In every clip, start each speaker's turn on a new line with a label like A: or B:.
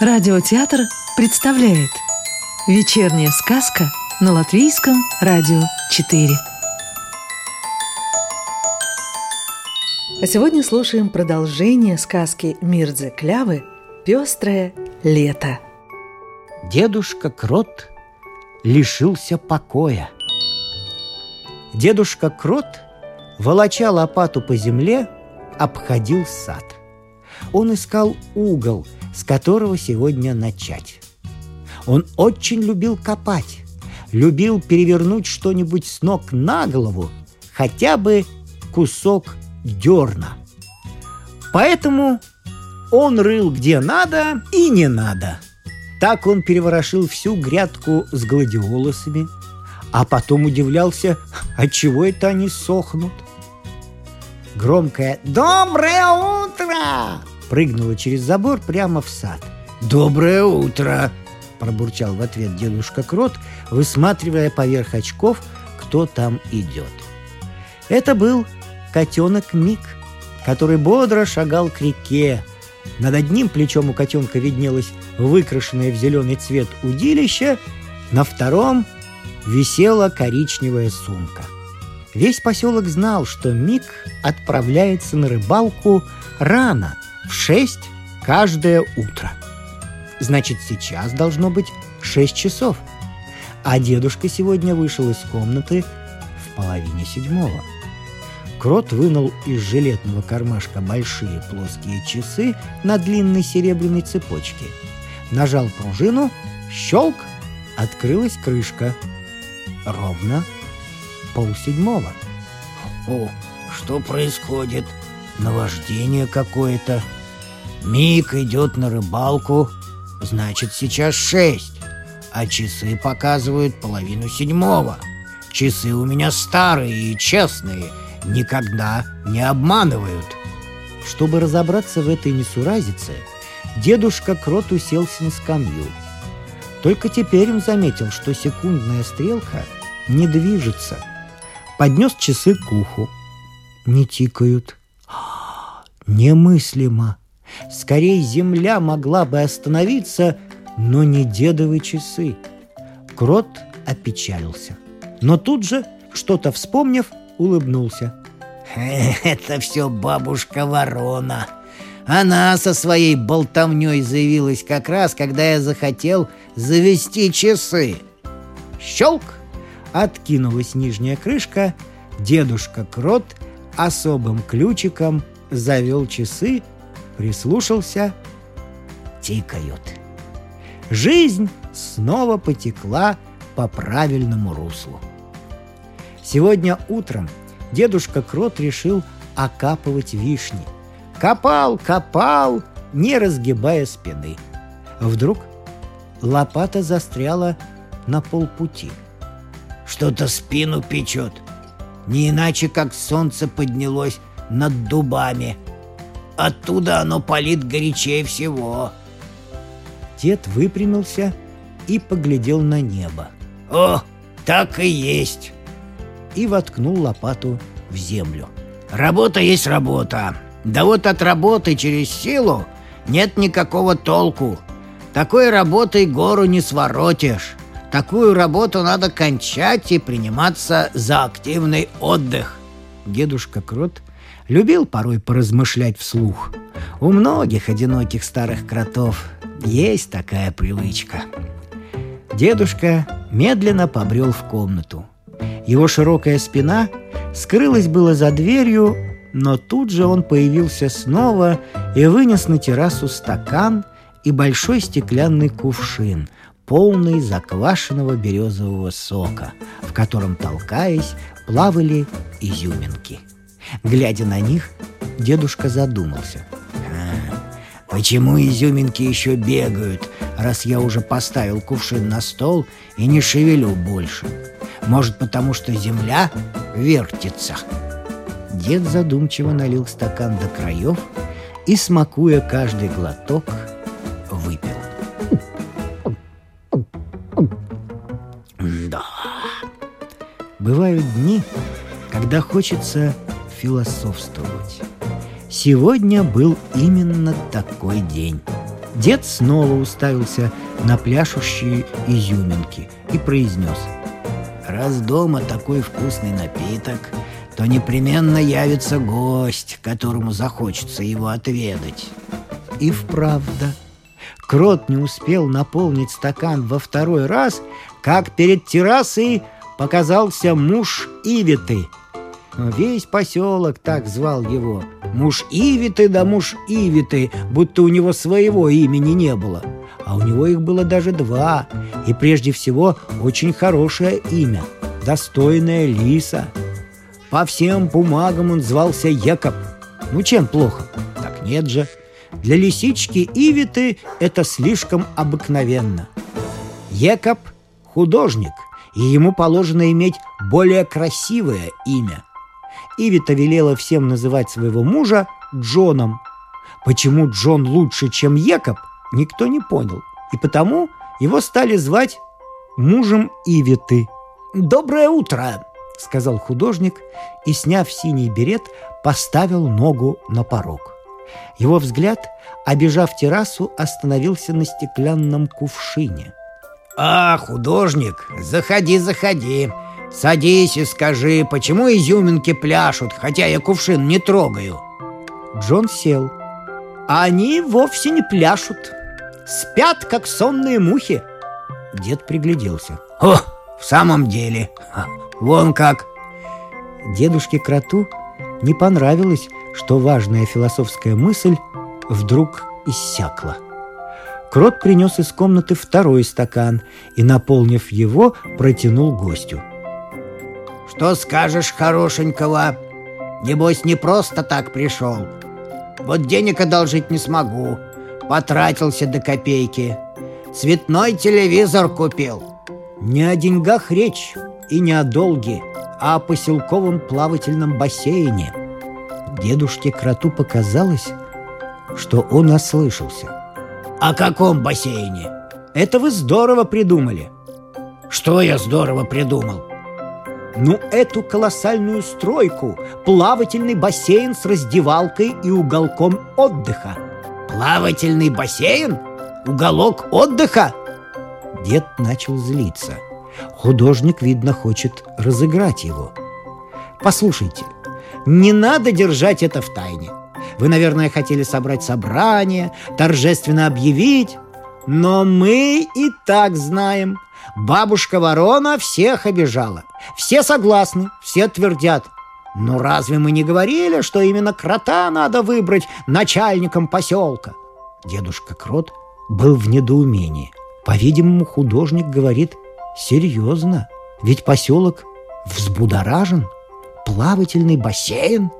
A: Радиотеатр представляет Вечерняя сказка на Латвийском радио 4 А сегодня слушаем продолжение сказки Мирдзе Клявы «Пестрое лето»
B: Дедушка Крот лишился покоя. Дедушка Крот, волоча лопату по земле, обходил сад. Он искал угол – с которого сегодня начать. Он очень любил копать, любил перевернуть что-нибудь с ног на голову, хотя бы кусок дерна. Поэтому он рыл где надо и не надо. Так он переворошил всю грядку с гладиолусами, а потом удивлялся, отчего это они сохнут. Громкое «Доброе утро!» Прыгнула через забор прямо в сад. «Доброе утро!» – пробурчал в ответ дедушка Крот, высматривая поверх очков, кто там идет. Это был котенок Мик, который бодро шагал к реке. Над одним плечом у котенка виднелось выкрашенное в зеленый цвет удилище, на втором висела коричневая сумка. Весь поселок знал, что Мик отправляется на рыбалку рано – в шесть каждое утро. Значит, сейчас должно быть шесть часов. А дедушка сегодня вышел из комнаты в половине седьмого. Крот вынул из жилетного кармашка большие плоские часы на длинной серебряной цепочке. Нажал пружину, щелк, открылась крышка. Ровно полседьмого. О, что происходит? Наваждение какое-то. Мик идет на рыбалку, значит, сейчас шесть, а часы показывают половину седьмого. Часы у меня старые и честные, никогда не обманывают. Чтобы разобраться в этой несуразице, дедушка Крот уселся на скамью. Только теперь он заметил, что секундная стрелка не движется. Поднес часы к уху. Не тикают. Немыслимо. Скорее земля могла бы остановиться, но не дедовые часы. Крот опечалился. Но тут же, что-то вспомнив, улыбнулся. «Это все бабушка Ворона. Она со своей болтовней заявилась как раз, когда я захотел завести часы». Щелк! Откинулась нижняя крышка, дедушка Крот особым ключиком завел часы прислушался, тикают. Жизнь снова потекла по правильному руслу. Сегодня утром дедушка Крот решил окапывать вишни. Копал, копал, не разгибая спины. Вдруг лопата застряла на полпути. Что-то спину печет. Не иначе, как солнце поднялось над дубами – Оттуда оно палит горячее всего. Дед выпрямился и поглядел на небо. О, так и есть. И воткнул лопату в землю. Работа есть работа. Да вот от работы через силу нет никакого толку. Такой работой гору не своротишь. Такую работу надо кончать и приниматься за активный отдых. Дедушка Крот любил порой поразмышлять вслух. У многих одиноких старых кротов есть такая привычка. Дедушка медленно побрел в комнату. Его широкая спина скрылась было за дверью, но тут же он появился снова и вынес на террасу стакан и большой стеклянный кувшин, полный заквашенного березового сока, в котором, толкаясь, плавали изюминки – Глядя на них, дедушка задумался. А, почему изюминки еще бегают, раз я уже поставил кувшин на стол и не шевелю больше? Может, потому что земля вертится? Дед задумчиво налил стакан до краев и, смакуя каждый глоток, выпил. Да. Бывают дни, когда хочется философствовать. Сегодня был именно такой день. Дед снова уставился на пляшущие изюминки и произнес
C: Раз дома такой вкусный напиток, то непременно явится гость, которому захочется его отведать.
B: И вправду. Крот не успел наполнить стакан во второй раз, как перед террасой показался муж Ивиты. Весь поселок так звал его. Муж Ивиты да муж Ивиты, будто у него своего имени не было. А у него их было даже два. И прежде всего очень хорошее имя – достойная Лиса. По всем бумагам он звался Якоб. Ну чем плохо? Так нет же. Для лисички Ивиты это слишком обыкновенно. Якоб – художник, и ему положено иметь более красивое имя. Ивита велела всем называть своего мужа Джоном. Почему Джон лучше, чем Якоб, никто не понял. И потому его стали звать мужем Ивиты. «Доброе утро!» — сказал художник и, сняв синий берет, поставил ногу на порог. Его взгляд, обежав террасу, остановился на стеклянном кувшине.
C: «А, художник, заходи, заходи. Садись и скажи, почему изюминки пляшут, хотя я кувшин не трогаю?»
B: Джон сел. «А они вовсе не пляшут. Спят, как сонные мухи». Дед пригляделся.
C: «О, в самом деле, вон как!»
B: Дедушке Кроту не понравилось, что важная философская мысль вдруг иссякла. Крот принес из комнаты второй стакан и, наполнив его, протянул гостю.
C: «Что скажешь хорошенького? Небось, не просто так пришел. Вот денег одолжить не смогу. Потратился до копейки. Цветной телевизор купил».
B: «Не о деньгах речь и не о долге, а о поселковом плавательном бассейне», Дедушке Кроту показалось, что он ослышался.
C: «О каком бассейне?»
B: «Это вы здорово придумали!»
C: «Что я здорово придумал?»
B: «Ну, эту колоссальную стройку, плавательный бассейн с раздевалкой и уголком отдыха».
C: «Плавательный бассейн? Уголок отдыха?»
B: Дед начал злиться. Художник, видно, хочет разыграть его. «Послушайте, не надо держать это в тайне. Вы, наверное, хотели собрать собрание, торжественно объявить. Но мы и так знаем. Бабушка ворона всех обижала. Все согласны, все твердят. Но разве мы не говорили, что именно крота надо выбрать начальником поселка? Дедушка Крот был в недоумении. По-видимому, художник говорит серьезно. Ведь поселок взбудоражен – плавательный бассейн?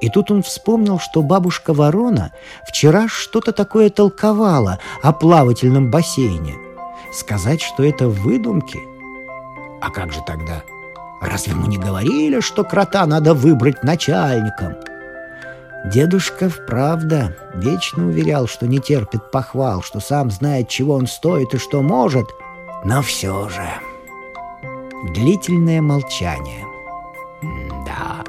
B: И тут он вспомнил, что бабушка Ворона вчера что-то такое толковала о плавательном бассейне. Сказать, что это выдумки? А как же тогда? Разве мы не говорили, что крота надо выбрать начальником? Дедушка вправда вечно уверял, что не терпит похвал, что сам знает, чего он стоит и что может. Но все же... Длительное молчание. Да.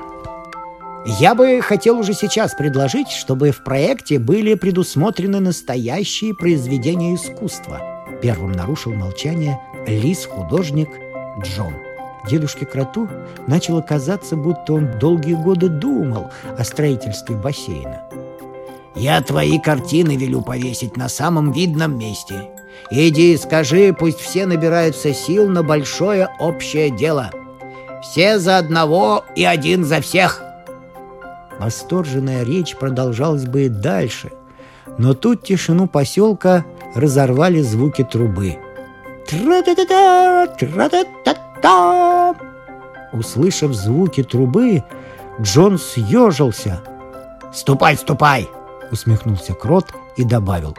B: Я бы хотел уже сейчас предложить, чтобы в проекте были предусмотрены настоящие произведения искусства. Первым нарушил молчание лис-художник Джон. Дедушке Кроту начало казаться, будто он долгие годы думал о строительстве бассейна.
C: «Я твои картины велю повесить на самом видном месте. Иди, скажи, пусть все набираются сил на большое общее дело. Все за одного и один за всех!»
B: Восторженная речь продолжалась бы и дальше, но тут тишину поселка разорвали звуки трубы. Тра-та-та-та! Тра-та-та-та! Услышав звуки трубы, Джон съежился.
C: «Ступай, ступай!»
B: — усмехнулся Крот и добавил.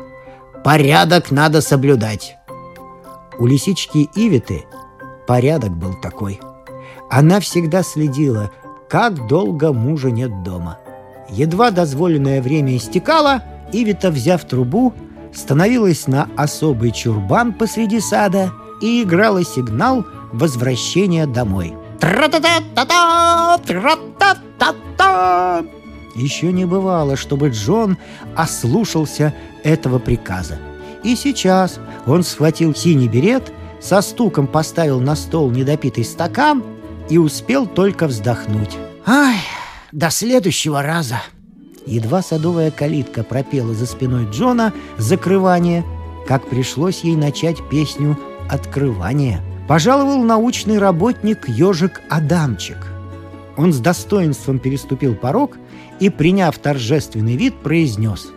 C: «Порядок надо соблюдать!»
B: У лисички Ивиты порядок был такой — она всегда следила, как долго мужа нет дома. Едва дозволенное время истекало, Ивита, взяв трубу, становилась на особый чурбан посреди сада и играла сигнал возвращения домой. Тра-та-та-та-та! Тра-та-та-та! Еще не бывало, чтобы Джон ослушался этого приказа. И сейчас он схватил синий берет, со стуком поставил на стол недопитый стакан и успел только вздохнуть.
C: Ай, до следующего раза.
B: Едва садовая калитка пропела за спиной Джона закрывание, как пришлось ей начать песню «Открывание». Пожаловал научный работник ежик Адамчик. Он с достоинством переступил порог и, приняв торжественный вид, произнес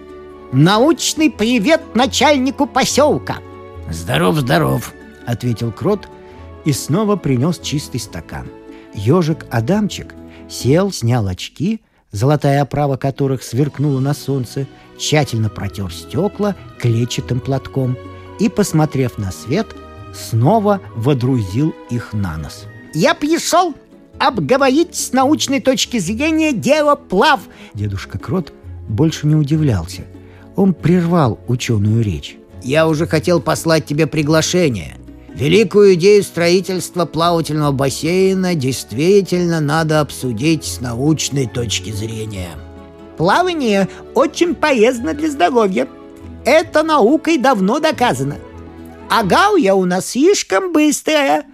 C: «Научный привет начальнику поселка!»
B: «Здоров, здоров!» — ответил Крот и снова принес чистый стакан. Ежик Адамчик сел, снял очки, золотая оправа которых сверкнула на солнце, тщательно протер стекла клетчатым платком и, посмотрев на свет, снова водрузил их на нос.
C: «Я пришел обговорить с научной точки зрения дело плав!»
B: Дедушка Крот больше не удивлялся. Он прервал ученую речь.
C: «Я уже хотел послать тебе приглашение. Великую идею строительства плавательного бассейна действительно надо обсудить с научной точки зрения. Плавание очень полезно для здоровья. Это наукой давно доказано. А гауя у нас слишком быстрая.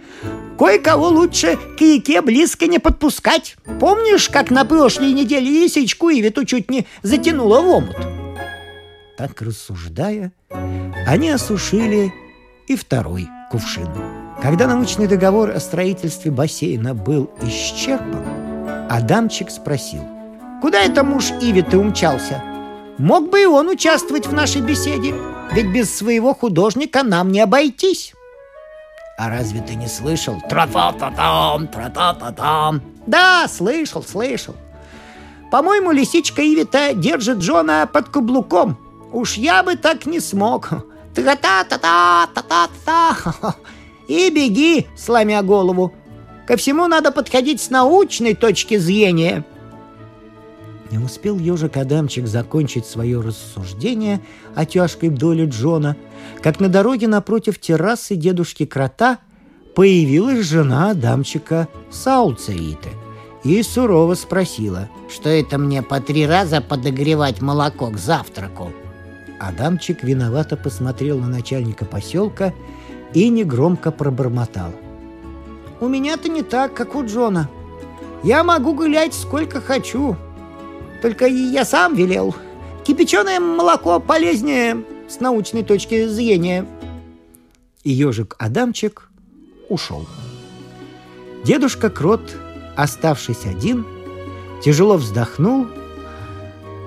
C: Кое-кого лучше к реке близко не подпускать. Помнишь, как на прошлой неделе лисичку Ивиту чуть не затянуло в омут?
B: Так рассуждая, они осушили и второй кувшин. Когда научный договор о строительстве бассейна был исчерпан, Адамчик спросил.
C: «Куда это муж Ивиты умчался? Мог бы и он участвовать в нашей беседе, ведь без своего художника нам не обойтись». «А разве ты не слышал? Тра-та-та-там, тра-та-та-там!» «Да, слышал, слышал. По-моему, лисичка Ивита держит Джона под каблуком. Уж я бы так не смог та та та та та та та И беги, сломя голову. Ко всему надо подходить с научной точки зрения.
B: Не успел ежик Адамчик закончить свое рассуждение о тяжкой доле Джона, как на дороге напротив террасы дедушки Крота появилась жена Адамчика Сауцерита и сурово спросила,
C: что это мне по три раза подогревать молоко к завтраку.
B: Адамчик виновато посмотрел на начальника поселка и негромко пробормотал.
C: «У меня-то не так, как у Джона. Я могу гулять сколько хочу. Только я сам велел. Кипяченое молоко полезнее с научной точки зрения».
B: И ежик Адамчик ушел. Дедушка Крот, оставшись один, тяжело вздохнул.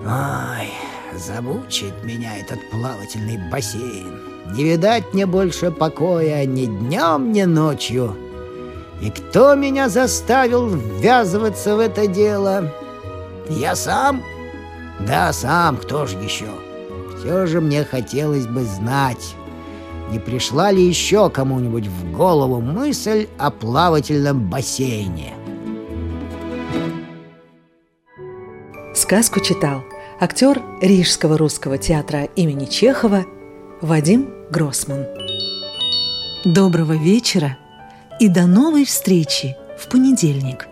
C: «Ай, Замучит меня этот плавательный бассейн. Не видать мне больше покоя ни днем, ни ночью. И кто меня заставил ввязываться в это дело? Я сам? Да, сам, кто же еще? Все же мне хотелось бы знать, не пришла ли еще кому-нибудь в голову мысль о плавательном бассейне.
A: Сказку читал актер Рижского русского театра имени Чехова Вадим Гроссман. Доброго вечера и до новой встречи в понедельник –